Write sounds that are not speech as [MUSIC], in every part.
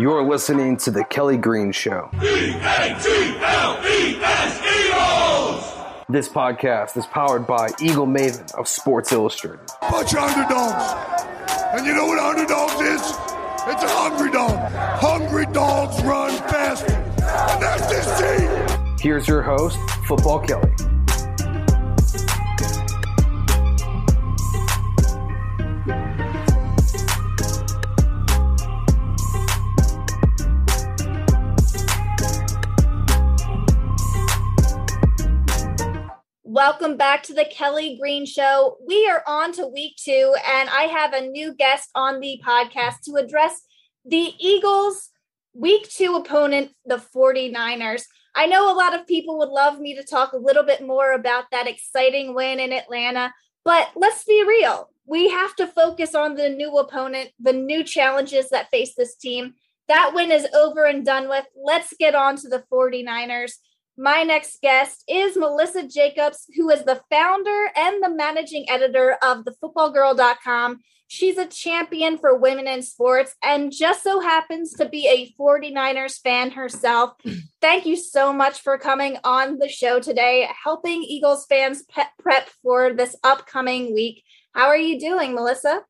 You're listening to The Kelly Green Show. This podcast is powered by Eagle Maven of Sports Illustrated. Bunch of underdogs. And you know what underdogs is? It's a hungry dog. Hungry dogs run faster. And that's this team. Here's your host, Football Kelly. Welcome back to the Kelly Green Show. We are on to week two, and I have a new guest on the podcast to address the Eagles' week two opponent, the 49ers. I know a lot of people would love me to talk a little bit more about that exciting win in Atlanta, but let's be real. We have to focus on the new opponent, the new challenges that face this team. That win is over and done with. Let's get on to the 49ers. My next guest is Melissa Jacobs, who is the founder and the managing editor of thefootballgirl.com. She's a champion for women in sports and just so happens to be a 49ers fan herself. [CLEARS THROAT] Thank you so much for coming on the show today, helping Eagles fans prep for this upcoming week. How are you doing, Melissa?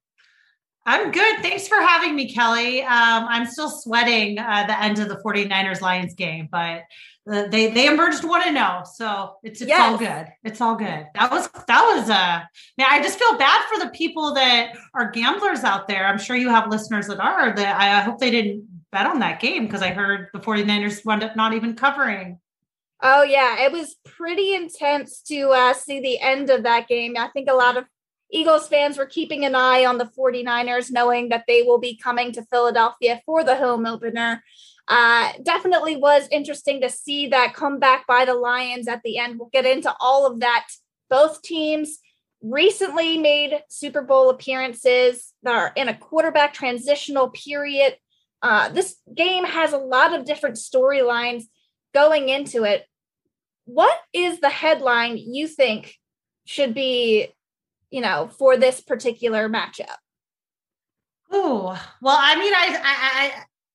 I'm good. Thanks for having me, Kelly. Um, I'm still sweating uh, the end of the 49ers Lions game, but uh, they they emerged one zero, oh, so it's it's yes. all good. It's all good. That was that was uh man. I just feel bad for the people that are gamblers out there. I'm sure you have listeners that are. That I hope they didn't bet on that game because I heard the 49ers wound up not even covering. Oh yeah, it was pretty intense to uh, see the end of that game. I think a lot of Eagles fans were keeping an eye on the 49ers, knowing that they will be coming to Philadelphia for the home opener. Uh, definitely was interesting to see that comeback by the Lions at the end. We'll get into all of that. Both teams recently made Super Bowl appearances that are in a quarterback transitional period. Uh, this game has a lot of different storylines going into it. What is the headline you think should be, you know, for this particular matchup? Oh, well, I mean, I,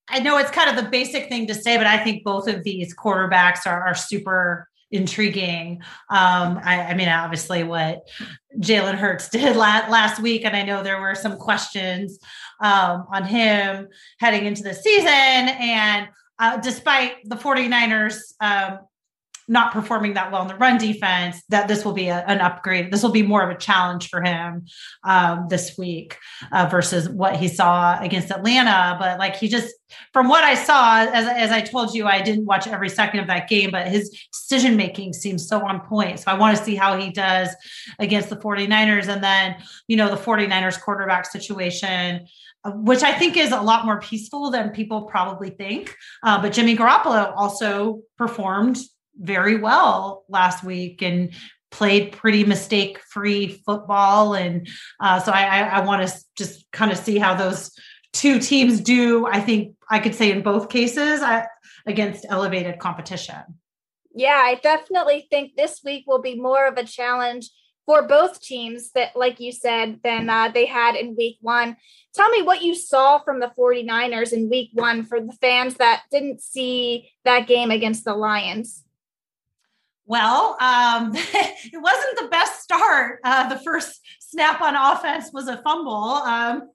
I, I know it's kind of the basic thing to say, but I think both of these quarterbacks are, are super intriguing. Um, I, I, mean, obviously, what Jalen Hurts [LAUGHS] did last, last week, and I know there were some questions um, on him heading into the season. And uh, despite the 49ers um, not performing that well in the run defense, that this will be a, an upgrade. This will be more of a challenge for him um, this week uh, versus what he saw against Atlanta. But like he just, from what I saw, as, as I told you, I didn't watch every second of that game, but his decision making seems so on point. So I want to see how he does against the 49ers. And then, you know, the 49ers quarterback situation which I think is a lot more peaceful than people probably think. Uh, but Jimmy Garoppolo also performed very well last week and played pretty mistake free football. And uh, so I, I, I want to just kind of see how those two teams do. I think I could say in both cases I, against elevated competition. Yeah, I definitely think this week will be more of a challenge for both teams that like you said than uh, they had in week one tell me what you saw from the 49ers in week one for the fans that didn't see that game against the lions well, um, [LAUGHS] it wasn't the best start. Uh, the first snap on offense was a fumble, um,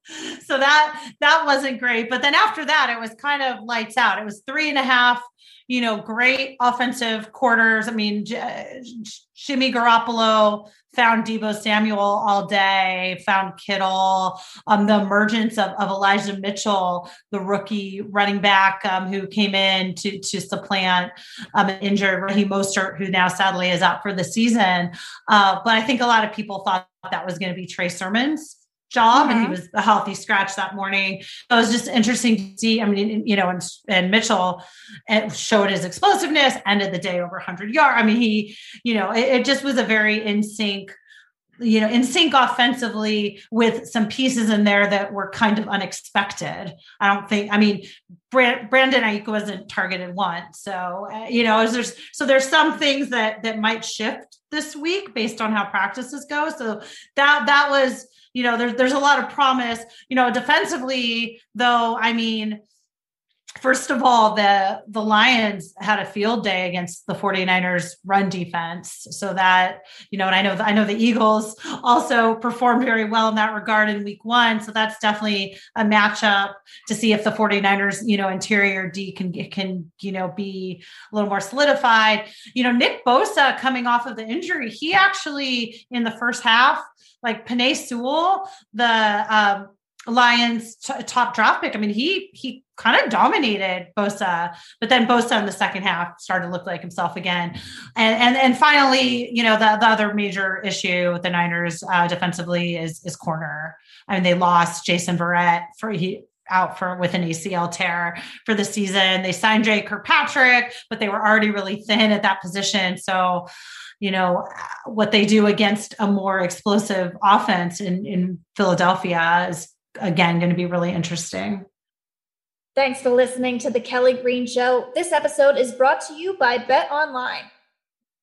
so that that wasn't great. But then after that, it was kind of lights out. It was three and a half, you know, great offensive quarters. I mean, J- Jimmy Garoppolo found Deebo Samuel all day, found Kittle, um, the emergence of, of Elijah Mitchell, the rookie running back um, who came in to, to supplant um, an injured Raheem Mostert, who now sadly is out for the season. Uh, but I think a lot of people thought that was going to be Trey Sermon's job mm-hmm. and he mm-hmm. was a healthy scratch that morning. It was just interesting to see. I mean, you know, and, and Mitchell showed his explosiveness, ended the day over 100 yards. I mean, he, you know, it, it just was a very in sync you know, in sync offensively with some pieces in there that were kind of unexpected. I don't think, I mean, Brandon Aiyuk wasn't targeted once. So, uh, you know, there's, so there's some things that, that might shift this week based on how practices go. So that, that was, you know, there's, there's a lot of promise, you know, defensively though. I mean, first of all the the lions had a field day against the 49ers run defense so that you know and i know i know the eagles also performed very well in that regard in week one so that's definitely a matchup to see if the 49ers you know interior d can can you know be a little more solidified you know nick bosa coming off of the injury he actually in the first half like Penei Sewell, the um, Lions t- top draft pick. I mean, he he kind of dominated Bosa, but then Bosa in the second half started to look like himself again. And and and finally, you know, the, the other major issue with the Niners uh, defensively is is corner. I mean, they lost Jason Verrett for he out for with an ACL tear for the season. They signed Dre Kirkpatrick, but they were already really thin at that position. So you know what they do against a more explosive offense in in Philadelphia is again going to be really interesting. Thanks for listening to the Kelly Green Show. This episode is brought to you by Bet Online.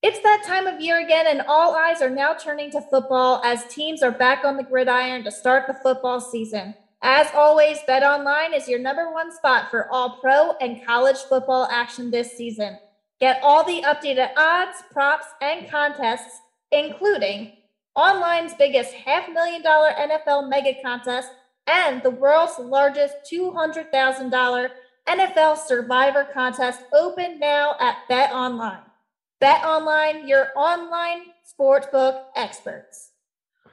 It's that time of year again, and all eyes are now turning to football as teams are back on the gridiron to start the football season. As always, Bet Online is your number one spot for all pro and college football action this season. Get all the updated odds, props, and contests, including online's biggest half million dollar NFL mega contest and the world's largest $200,000 NFL Survivor contest open now at Bet Online. Bet Online, your online sportsbook experts.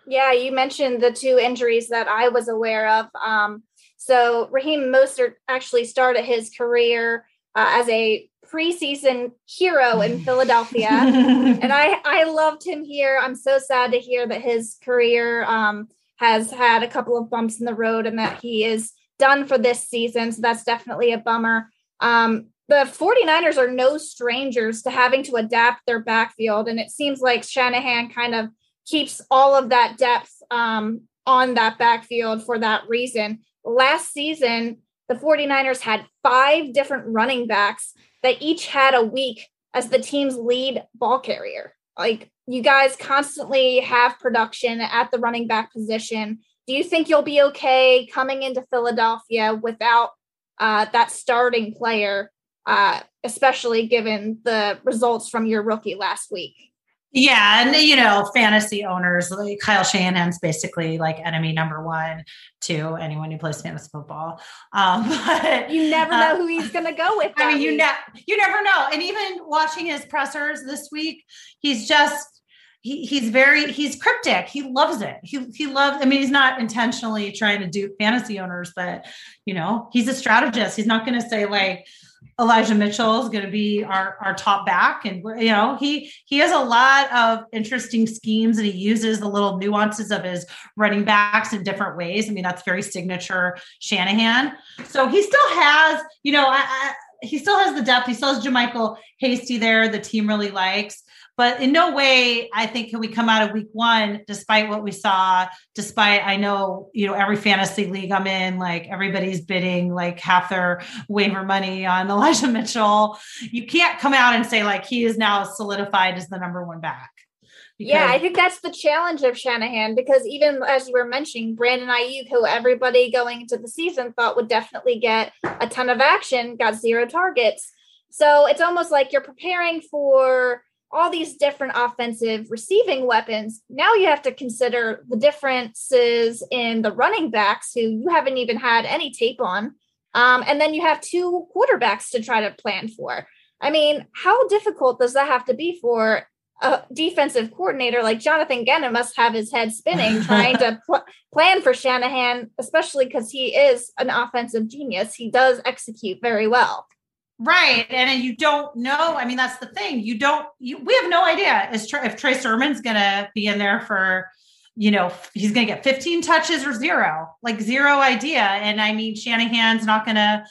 Yeah, you mentioned the two injuries that I was aware of. Um, so Raheem Mostert actually started his career uh, as a preseason hero in [LAUGHS] Philadelphia, and I I loved him here. I'm so sad to hear that his career um, has had a couple of bumps in the road and that he is done for this season. So that's definitely a bummer. Um, the 49ers are no strangers to having to adapt their backfield, and it seems like Shanahan kind of keeps all of that depth um, on that backfield for that reason. Last season, the 49ers had five different running backs that each had a week as the team's lead ball carrier. Like you guys constantly have production at the running back position. Do you think you'll be okay coming into Philadelphia without uh, that starting player, uh, especially given the results from your rookie last week? Yeah, and you know, fantasy owners like Kyle Shanahan's basically like enemy number one to anyone who plays fantasy football. Um, [LAUGHS] but you never know uh, who he's going to go with. [LAUGHS] I mean, you ne- you never know. And even watching his pressers this week, he's just he, he's very he's cryptic he loves it he, he loves i mean he's not intentionally trying to do fantasy owners but you know he's a strategist he's not going to say like Elijah Mitchell is going to be our, our top back. And, you know, he, he has a lot of interesting schemes and he uses the little nuances of his running backs in different ways. I mean, that's very signature Shanahan. So he still has, you know, I, I, he still has the depth. He still has JaMycal Hasty there. The team really likes. But in no way, I think, can we come out of week one, despite what we saw, despite I know, you know, every fantasy league I'm in, like everybody's bidding like half their waiver money on [LAUGHS] Elijah Mitchell. You can't come out and say like he is now solidified as the number one back. Because- yeah, I think that's the challenge of Shanahan because even as you were mentioning, Brandon Aiyuk, who everybody going into the season thought would definitely get a ton of action, got zero targets. So it's almost like you're preparing for all these different offensive receiving weapons. Now you have to consider the differences in the running backs who you haven't even had any tape on. Um, and then you have two quarterbacks to try to plan for. I mean, how difficult does that have to be for a defensive coordinator like Jonathan Gannon must have his head spinning [LAUGHS] trying to pl- plan for Shanahan, especially because he is an offensive genius. He does execute very well. Right. And you don't know. I mean, that's the thing. You don't, you, we have no idea is if Trey Sermon's going to be in there for you know, he's going to get 15 touches or zero, like zero idea. And I mean, Shanahan's not going to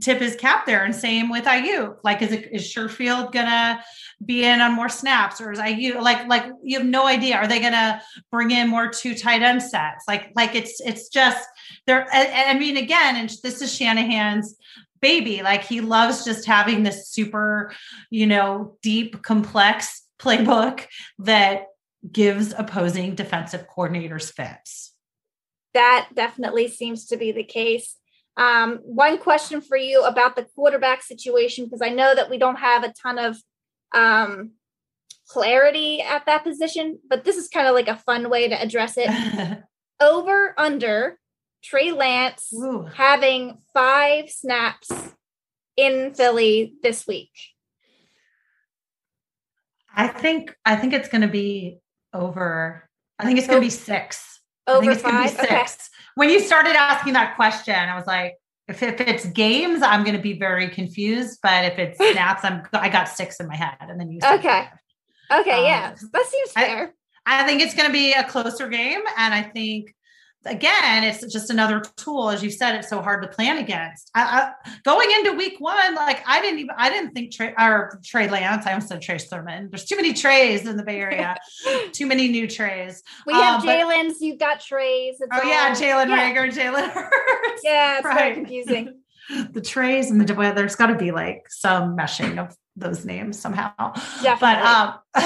tip his cap there. And same with Aiyuk. Like, is it, is Sherfield going to be in on more snaps or is Aiyuk like, like you have no idea. Are they going to bring in more two tight end sets? Like, like it's, it's just there. I, I mean, again, and this is Shanahan's baby. Like he loves just having this super, you know, deep, complex playbook that gives opposing defensive coordinators fits. That definitely seems to be the case. Um, one question for you about the quarterback situation, because I know that we don't have a ton of um, clarity at that position, but this is kind of like a fun way to address it. [LAUGHS] Over, under Trey Lance Ooh. having five snaps in Philly this week. I think I think it's going to be over. I think it's going to be six. Over five. Six. Okay. When you started asking that question, I was like, if, if it's games, I'm going to be very confused. But if it's [LAUGHS] snaps, I'm I got six in my head, and then you. said, Okay. Okay. Um, yeah, that seems fair. I, I think it's going to be a closer game, and I think again, it's just another tool. As you said, it's so hard to plan against. I, I, going into week one, like I didn't even, I didn't think Trey, or Trey Lance, I almost said Trey Sermon. There's too many Treys in the Bay Area, [LAUGHS] too many new Treys. We have um, Jalen's, you've got Treys. oh, all, yeah, Jalen yeah. Reagor, Jalen Hurts. Yeah, it's right. confusing. [LAUGHS] the Treys and the there's got to be like some meshing of those names somehow. Yeah, But um, [LAUGHS]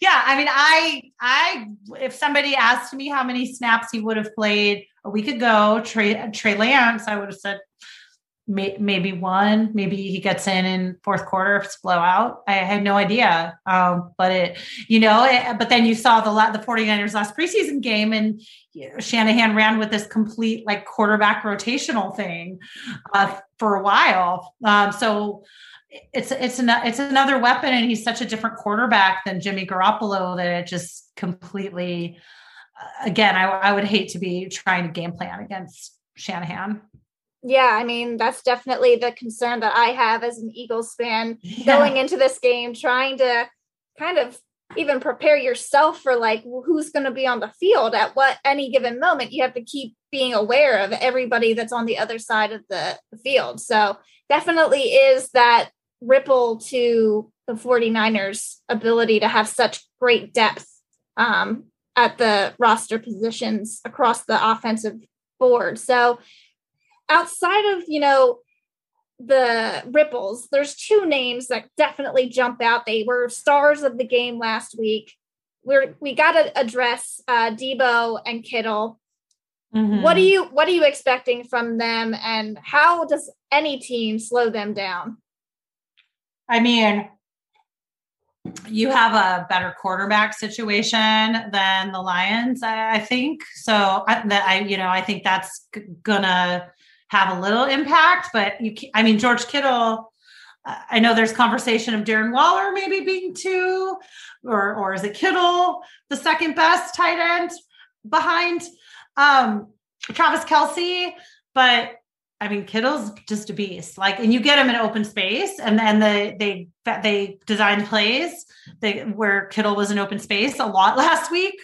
yeah, I mean, I, I, if somebody asked me how many snaps he would have played a week ago, Trey, Trey Lance, I would have said may, maybe one, maybe he gets in in fourth quarter if it's blowout. I had no idea. Um, but it, you know, it, but then you saw the, the 49ers last preseason game and you know, Shanahan ran with this complete like quarterback rotational thing uh, for a while. Um, so it's it's an, it's another weapon, and he's such a different quarterback than Jimmy Garoppolo that it just completely. Uh, again, I, I would hate to be trying to game plan against Shanahan. Yeah, I mean that's definitely the concern that I have as an Eagles fan yeah. going into this game, trying to kind of even prepare yourself for like who's going to be on the field at what any given moment. You have to keep being aware of everybody that's on the other side of the, the field. So definitely is that ripple to the 49ers ability to have such great depth um, at the roster positions across the offensive board. So outside of, you know, the ripples, there's two names that definitely jump out. They were stars of the game last week. We're we got to address uh, Deebo and Kittle. Mm-hmm. What are you What are you expecting from them, and how does any team slow them down? I mean, you have a better quarterback situation than the Lions, I, I think. So I, that I, you know, I think that's g- gonna have a little impact. But you, I mean, George Kittle. I know there's conversation of Darren Waller maybe being two, or or is it Kittle the second best tight end behind um, Travis Kelce? But I mean, Kittle's just a beast. Like, and you get him in open space, and then the, they they designed plays they, where Kittle was in open space a lot [LAUGHS] last week,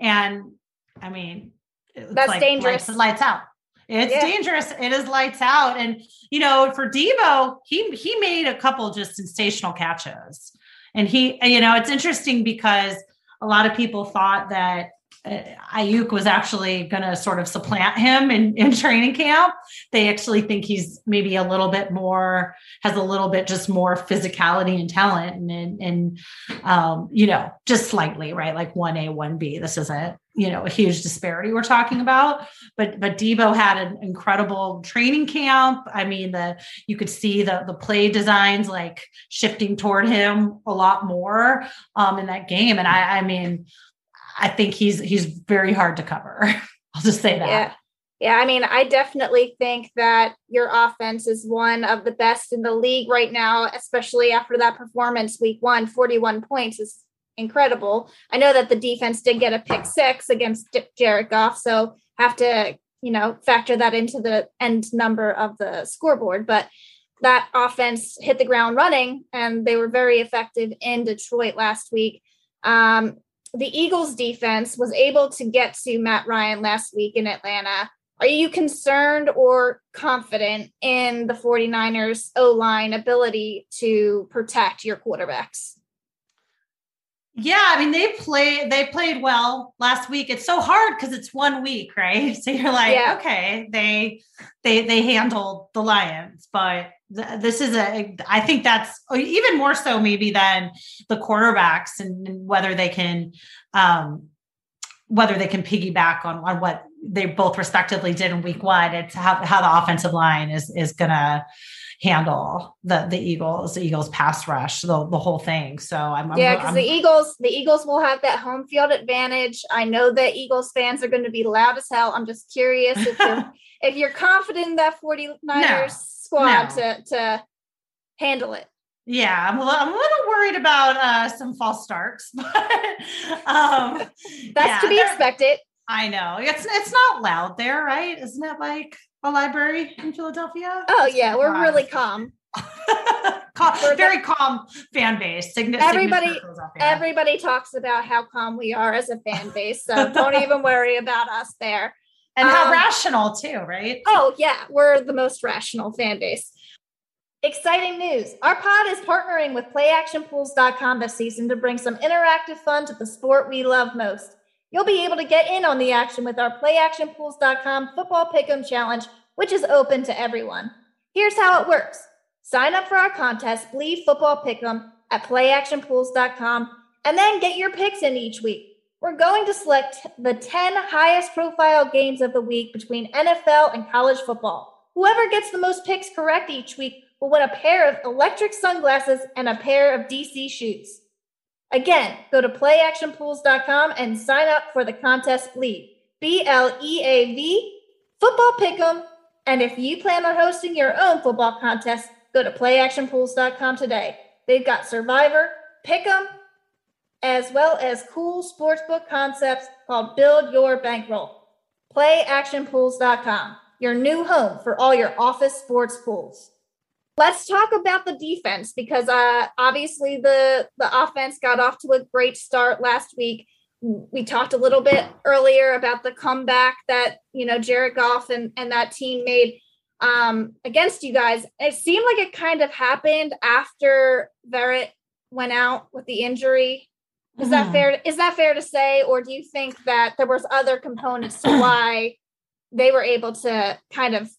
and I mean, that's like dangerous. Lights, lights out. It's yeah. dangerous. It is lights out, and you know, for Deebo, he he made a couple just sensational catches, and he, you know, it's interesting because a lot of people thought that uh, Aiyuk was actually going to sort of supplant him in, in training camp. They actually think he's maybe a little bit more, has a little bit just more physicality and talent and, and, and um, you know, just slightly, right? Like 1A, 1B. This isn't, you know, a huge disparity we're talking about. But, but Deebo had an incredible training camp. I mean, the, you could see the, the play designs like shifting toward him a lot more um, in that game. And I, I mean, I think he's he's very hard to cover. [LAUGHS] I'll just say that. Yeah. Yeah, I mean, I definitely think that your offense is one of the best in the league right now, especially after that performance week one, 41 points is incredible. I know that the defense did get a pick six against Jared Goff, so have to, you know, factor that into the end number of the scoreboard. But that offense hit the ground running and they were very effective in Detroit last week. Um, the Eagles defense was able to get to Matt Ryan last week in Atlanta. Are you concerned or confident in the 49ers O line ability to protect your quarterbacks? Yeah, I mean they play they played well last week. It's so hard because it's one week, right? [LAUGHS] So you're like, yeah. okay, they they they handled the Lions, but this is a I think that's even more so maybe than the quarterbacks and, whether they can um whether they can piggyback on on what they both respectively did in week one. It's how how the offensive line is is gonna handle the the Eagles, the Eagles pass rush, the, the whole thing. So I'm yeah, because the Eagles, the Eagles will have that home field advantage. I know that Eagles fans are going to be loud as hell. I'm just curious if you're [LAUGHS] if you're confident in that 49ers no, squad no. to to handle it. Yeah, I'm a, little, I'm a little worried about uh, some false starts, [LAUGHS] but um, that's yeah, to be expected. I know it's it's not loud there, right? Isn't it like a library in Philadelphia? Oh yeah, we're really calm. [LAUGHS] calm very calm fan base. everybody, everybody talks about how calm we are as a fan base, so don't [LAUGHS] even worry about us there. And um, how rational too, right? Oh yeah, we're the most rational fan base. Exciting news! Our pod is partnering with PlayActionPools.com this season to bring some interactive fun to the sport we love most. You'll be able to get in on the action with our playactionpools.com football pick'em challenge, which is open to everyone. Here's how it works. Sign up for our contest, Bleav Football Pick'em, at playactionpools.com, and then get your picks in each week. We're going to select the 10 highest profile games of the week between NFL and college football. Whoever gets the most picks correct each week will win a pair of electric sunglasses and a pair of DC shoes. Again, go to playactionpools.com and sign up for the contest Bleav. B L E A V, football pick'em. And if you plan on hosting your own football contest, go to playactionpools.com today. They've got Survivor, Pick'em, as well as cool sportsbook concepts called Build Your Bankroll. Playactionpools.com, your new home for all your office sports pools. Let's talk about the defense because uh, obviously the the offense got off to a great start last week. We talked a little bit earlier about the comeback that you know Jared Goff and and that team made um, against you guys. It seemed like it kind of happened after Verrett went out with the injury. Is that fair? Is that fair to say, or do you think that there was other components to [CLEARS THROAT] why they were able to kind of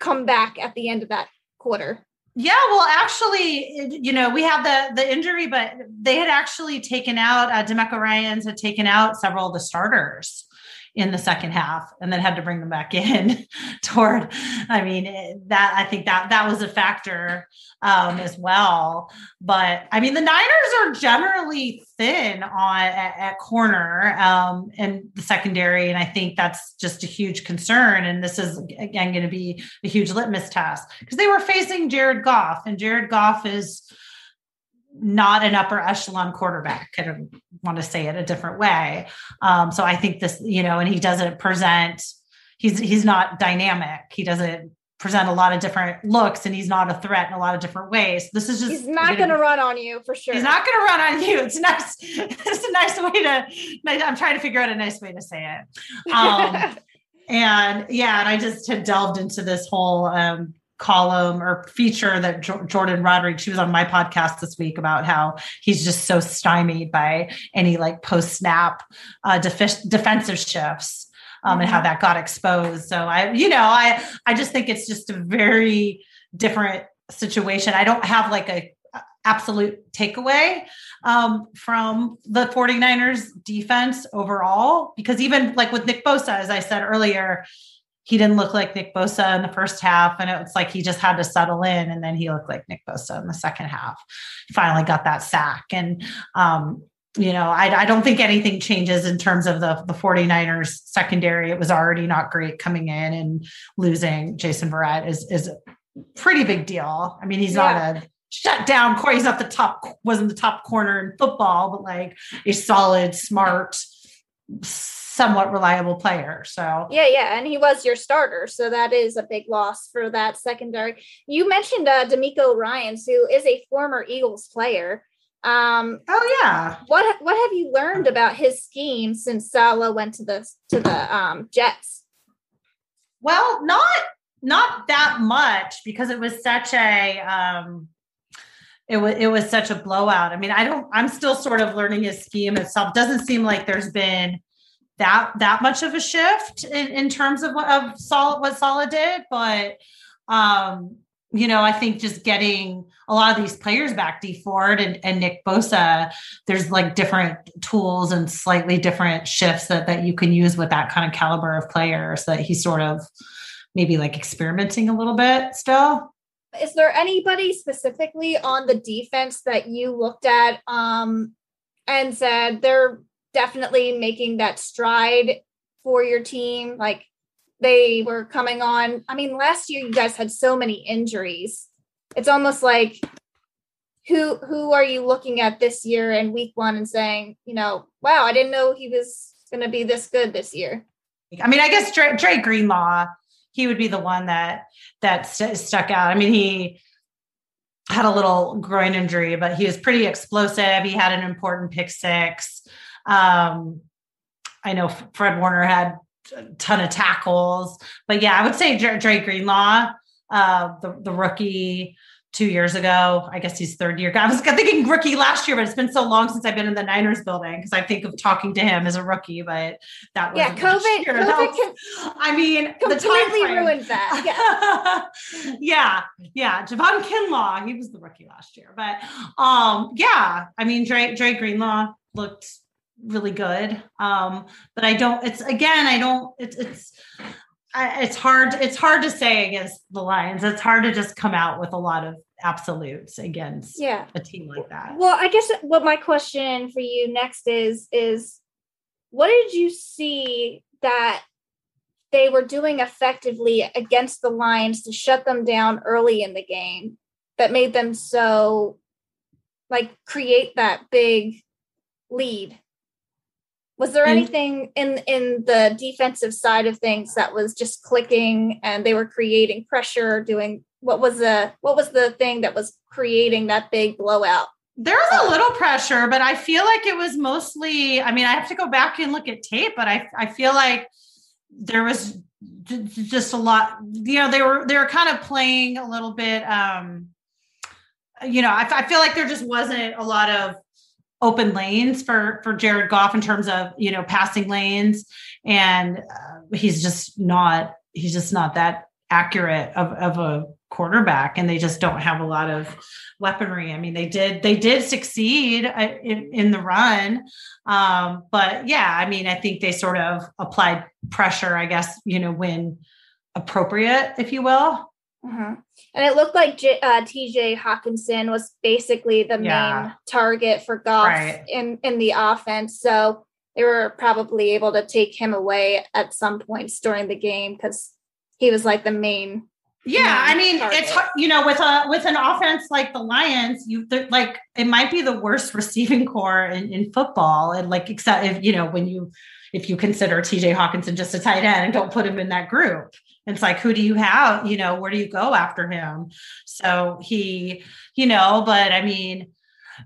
come back at the end of that quarter. Yeah, well, actually, you know, we have the the injury, but they had actually taken out uh, DeMeco Ryans had taken out several of the starters in the second half and then had to bring them back [LAUGHS] in toward i mean eh, that i think that that was a factor um, as well. But i mean the niners are generally thin on at, at corner um, and the secondary and i think that's just a huge concern and this is again going to be a huge litmus test because they were facing jared goff and jared goff is not an upper echelon quarterback. Don't want to say it a different way. Um, so I think this, you know, and he doesn't present. He's he's not dynamic. He doesn't present a lot of different looks, and he's not a threat in a lot of different ways. This is just he's not going to run on you for sure. He's not going to run on you. It's nice. It's a nice way to. I'm trying to figure out a nice way to say it. Um, [LAUGHS] and yeah, and I just had delved into this whole um, column or feature that Jordan Roderick, she was on my podcast this week about how he's just so stymied by any like post snap uh, def- defensive shifts um, mm-hmm. and how mm-hmm. that got exposed. So I, you know, I, I just think it's just a very different situation. I don't have like a absolute takeaway um, from the 49ers defense overall, because even like with Nick Bosa, as I said earlier, he didn't look like Nick Bosa in the first half, and it was like he just had to settle in, and then he looked like Nick Bosa in the second half. Finally got that sack, and um, you know, I, I, don't think anything changes in terms of the the 49ers secondary. It was already not great coming in and losing Jason Verrett is is a pretty big deal. I mean, he's yeah. not a shut down core. He's not the top, wasn't the top corner in football, but like a solid, smart somewhat reliable player. So yeah, yeah, and he was your starter, so that is a big loss for that secondary. You mentioned uh, DeMeco Ryans, who is a former Eagles player. Um, oh yeah. What what have you learned about his scheme since Saleh went to the to the um, Jets? Well, not not that much because it was such a um, it was it was such a blowout. I mean, I don't. I'm still sort of learning his scheme itself. Doesn't seem like there's been that that much of a shift in, in terms of what of Saleh what Saleh did, but um, you know, I think just getting a lot of these players back, Dee Ford and, and Nick Bosa, there's like different tools and slightly different shifts that, that you can use with that kind of caliber of players that he's sort of maybe like experimenting a little bit still. Is there anybody specifically on the defense that you looked at um, and said they're definitely making that stride for your team? Like they were coming on. I mean, last year you guys had so many injuries. It's almost like who who are you looking at this year in week one and saying, you know, wow, I didn't know he was going to be this good this year. I mean, I guess Dre, Dre Greenlaw, he would be the one that that st- stuck out. I mean, he had a little groin injury, but he was pretty explosive. He had an important pick six. Um, I know Fred Warner had a ton of tackles. But yeah, I would say Dre Greenlaw, uh, the the rookie two years ago. I guess he's third year. I was thinking rookie last year, but it's been so long since I've been in the Niners building because I think of talking to him as a rookie. But that was yeah, COVID. COVID was, I mean, completely ruined that. Yeah, [LAUGHS] yeah, yeah. Javon Kinlaw, he was the rookie last year, but um, yeah. I mean, Dre Dre Greenlaw looked really good. Um, but I don't, it's again, I don't, it's, it's, it's hard, it's hard to say against the Lions. It's hard to just come out with a lot of absolutes against yeah. a team like that. Well, I guess what my question for you next is, is what did you see that they were doing effectively against the Lions to shut them down early in the game that made them so like create that big lead was there anything in in the defensive side of things that was just clicking and they were creating pressure doing what was the what was the thing that was creating that big blowout? There was a little pressure but i feel like it was mostly i mean i have to go back and look at tape but i i feel like there was just a lot you know they were they were kind of playing a little bit um you know I, I feel like there just wasn't a lot of open lanes for for Jared Goff in terms of you know passing lanes, and uh, he's just not he's just not that accurate of, of a quarterback and they just don't have a lot of weaponry. I mean they did they did succeed uh, in, in the run. Um, but yeah i mean i think they sort of applied pressure i guess you know when appropriate if you will Mm-hmm. And it looked like J- uh, TJ Hockenson was basically the yeah. main target for Goff right. in in the offense. So they were probably able to take him away at some points during the game because he was like the main. Yeah, main I mean, target. it's you know with a with an offense like the Lions, you like it might be the worst [LAUGHS] receiving core in, in football, and like except if you know when you if you consider TJ Hockenson just a tight end and don't put him in that group. It's like, who do you have? You know, where do you go after him? So he, you know, but I mean,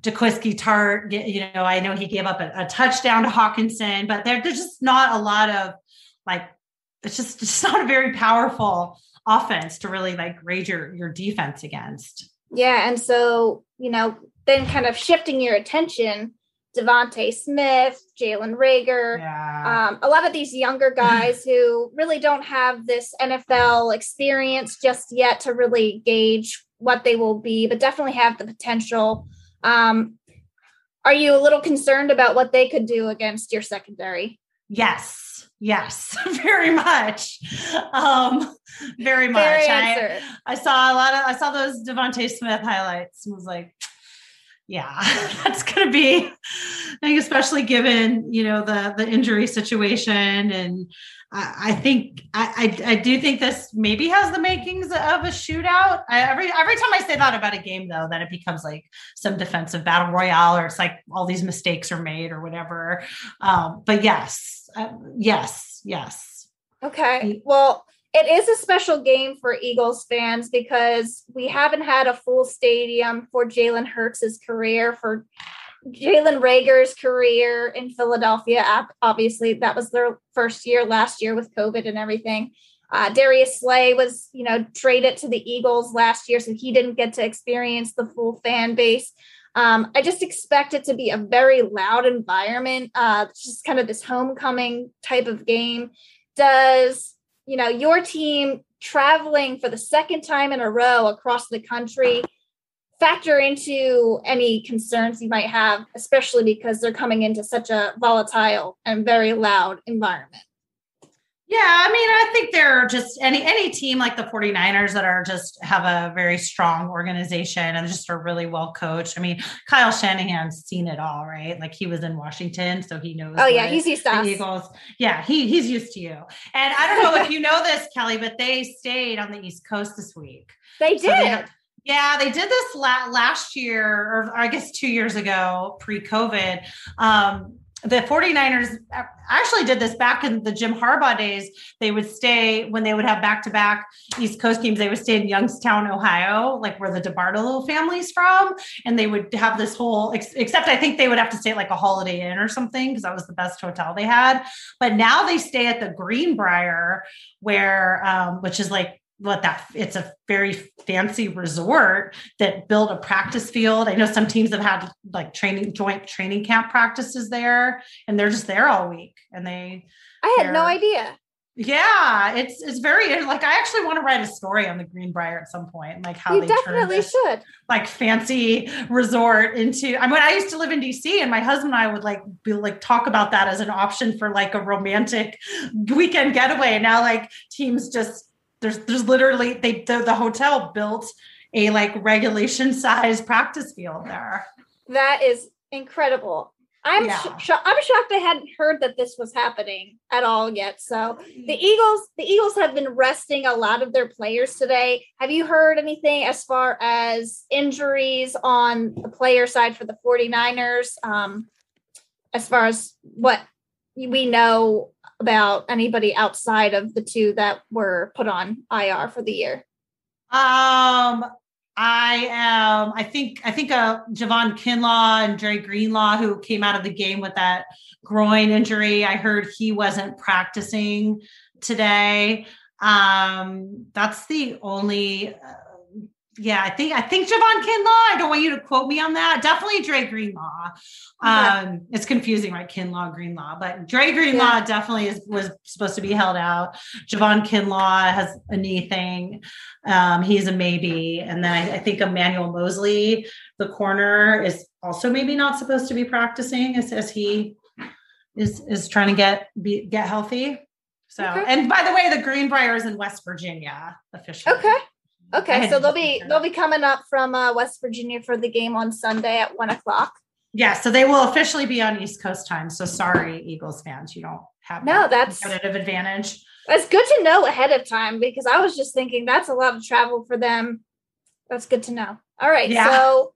Jaquiski Tartt, you know, I know he gave up a, a touchdown to Hockenson, but there, there's just not a lot of like, it's just [LAUGHS] it's not a very powerful offense to really like raise your your defense against. Yeah, and so you know, then kind of shifting your attention DeVonta Smith, Jalen Reagor, yeah. um, a lot of these younger [LAUGHS] guys who really don't have this NFL experience just yet to really gauge what they will be, but definitely have the potential. Um, are you a little concerned about what they could do against your secondary? Yes, yes, [LAUGHS] very much. Um, very much. I, I, saw a lot of I saw those DeVonta Smith highlights and was like, yeah, [LAUGHS] that's going to be, I think, especially given you know the the injury situation, and I, I think I, I, I do think this maybe has the makings of a shootout. I, every every time I say that about a game, though, then it becomes like some defensive battle royale, or it's like all these mistakes are made, or whatever. Um, but yes, uh, yes, yes. Okay. Well, it is a special game for Eagles fans because we haven't had a full stadium for Jalen Hurts' career, for Jalen Reagor's career in Philadelphia. Obviously, that was their first year last year with COVID and everything. Uh, Darius Slay was, you know, traded to the Eagles last year, so he didn't get to experience the full fan base. Um, I just expect it to be a very loud environment, uh, just kind of this homecoming type of game. Does you know your team traveling for the second time in a row across the country factor into any concerns you might have, especially because they're coming into such a volatile and very loud environment? Yeah, I mean, I think they're just any any team like the 49ers that are just have a very strong organization and just are really well coached. I mean, Kyle Shanahan's seen it all, right? Like he was in Washington, so he knows. Oh yeah, he's used to the Eagles. Yeah, he he's used to you. And I don't know if you know this, Kelly, but they stayed on the East Coast this week. They did. So they yeah, they did this la- last year, or I guess two years ago, pre COVID. Um, the 49ers actually did this back in the Jim Harbaugh days. They would stay when they would have back to back East Coast games, they would stay in Youngstown, Ohio, like where the DeBartolo family's from. And they would have this whole, except I think they would have to stay at like a Holiday Inn or something because that was the best hotel they had. But now they stay at the Greenbrier, where, um, which is like what that it's a very fancy resort that built a practice field. I know some teams have had like training joint training camp practices there and they're just there all week and they I had no idea. Yeah, it's it's very like I actually want to write a story on the Greenbrier at some point, like how you they definitely this, should like fancy resort into. I mean, I used to live in DC, and my husband and I would like be like talk about that as an option for like a romantic weekend getaway. And now like teams just there's there's literally they the, the hotel built a like regulation size practice field there. That is incredible. I'm yeah. sh- I'm shocked I hadn't heard that this was happening at all yet. So the mm. Eagles the Eagles have been resting a lot of their players today. Have you heard anything as far as injuries on the player side for the 49ers? Um, as far as what we know about anybody outside of the two that were put on IR for the year? Um, I am. I think. I think uh, Javon Kinlaw and Dre Greenlaw, who came out of the game with that groin injury. I heard he wasn't practicing today. Um, that's the only. Yeah, I think I think Javon Kinlaw. I don't want you to quote me on that. Definitely Dre Greenlaw. Um, it's confusing, right? Kinlaw, Greenlaw, but Dre Greenlaw yeah. definitely is was supposed to be held out. Javon Kinlaw has a knee thing. Um, he's a maybe, and then I, I think Emmanuel Moseley, the corner, is also maybe not supposed to be practicing as, as he is is trying to get be, get healthy. So, okay. and by the way, the Greenbrier is in West Virginia officially. Okay. Okay, so they'll be they'll be coming up from uh, West Virginia for the game on Sunday at one o'clock. Yeah, so they will officially be on East Coast time. So sorry, Eagles fans, you don't have no that that's competitive advantage. It's good to know ahead of time because I was just thinking that's a lot of travel for them. That's good to know. All right, yeah. so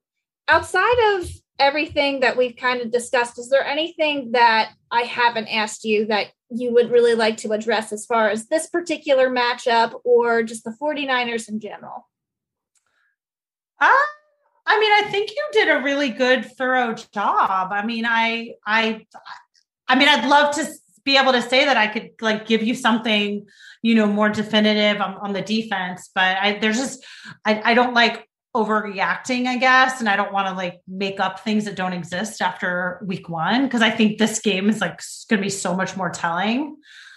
outside of everything that we've kind of discussed, is there anything that I haven't asked you that you would really like to address as far as this particular matchup or just the 49ers in general? Uh, I mean, I think you did a really good, thorough job. I mean, I, I, I mean, I'd love to be able to say that I could like give you something, you know, more definitive on, on the defense, but I, there's just, I, I don't like overreacting, I guess. And I don't want to like make up things that don't exist after week one because I think this game is like going to be so much more telling.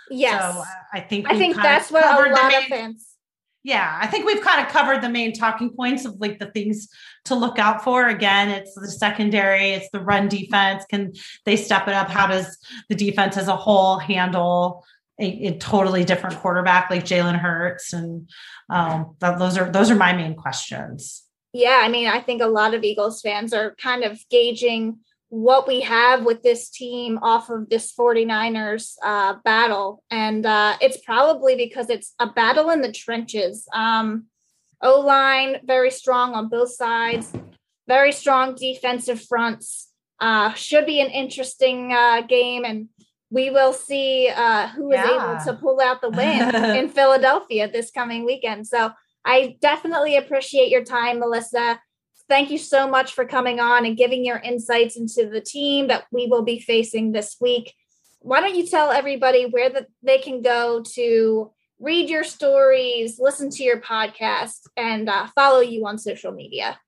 Yes. So I think I think that's what a lot main, of fans. Yeah, I think we've kind of covered the main talking points of like the things to look out for. Again, it's the secondary, it's the run defense. Can they step it up? How does the defense as a whole handle a, a totally different quarterback like Jalen Hurts? And um, that, those are those are my main questions. Yeah, I mean, I think a lot of Eagles fans are kind of gauging what we have with this team off of this 49ers uh, battle. And uh, it's probably because it's a battle in the trenches. Um, o line, very strong on both sides, very strong defensive fronts. Uh, should be an interesting uh, game. And we will see uh, who is Yeah. able to pull out the win [LAUGHS] in Philadelphia this coming weekend. So I definitely appreciate your time, Melissa. Thank you so much for coming on and giving your insights into the team that we will be facing this week. Why don't you tell everybody where the, they can go to read your stories, listen to your podcast, and uh, follow you on social media?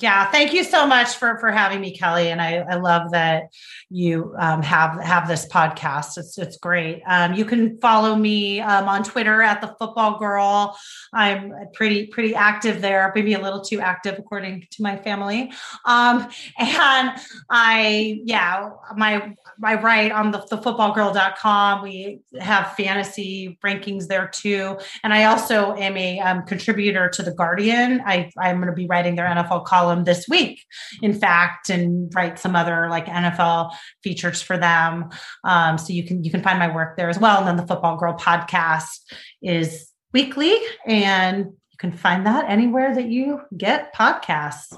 Yeah, thank you so much for for having me, Kelly. And I, I love that you um, have have this podcast. It's it's great. Um, you can follow me um, on Twitter at the Football Girl. I'm pretty pretty active there, maybe a little too active according to my family. Um, and I yeah, my I write on the, the footballgirl.com. We have fantasy rankings there too. And I also am a um, contributor to The Guardian. I, I'm going to be writing their NFL column this week, in fact, and write some other like NFL features for them. Um, so you can you can find my work there as well. And then the Football Girl podcast is weekly, and you can find that anywhere that you get podcasts.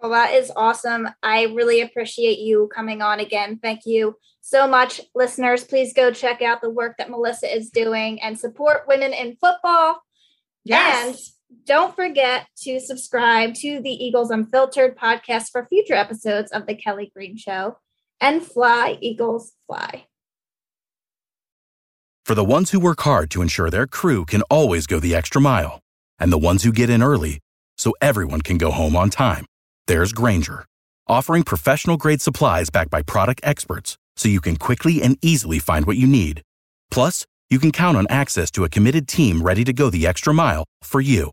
Well, that is awesome. I really appreciate you coming on again. Thank you so much, listeners. Please go check out the work that Melissa is doing and support women in football. And don't forget to subscribe to the Eagles Unfiltered podcast for future episodes of The Kelly Green Show and fly, Eagles, fly. For the ones who work hard to ensure their crew can always go the extra mile, and the ones who get in early so everyone can go home on time, there's Grainger, offering professional grade supplies backed by product experts so you can quickly and easily find what you need. Plus, you can count on access to a committed team ready to go the extra mile for you.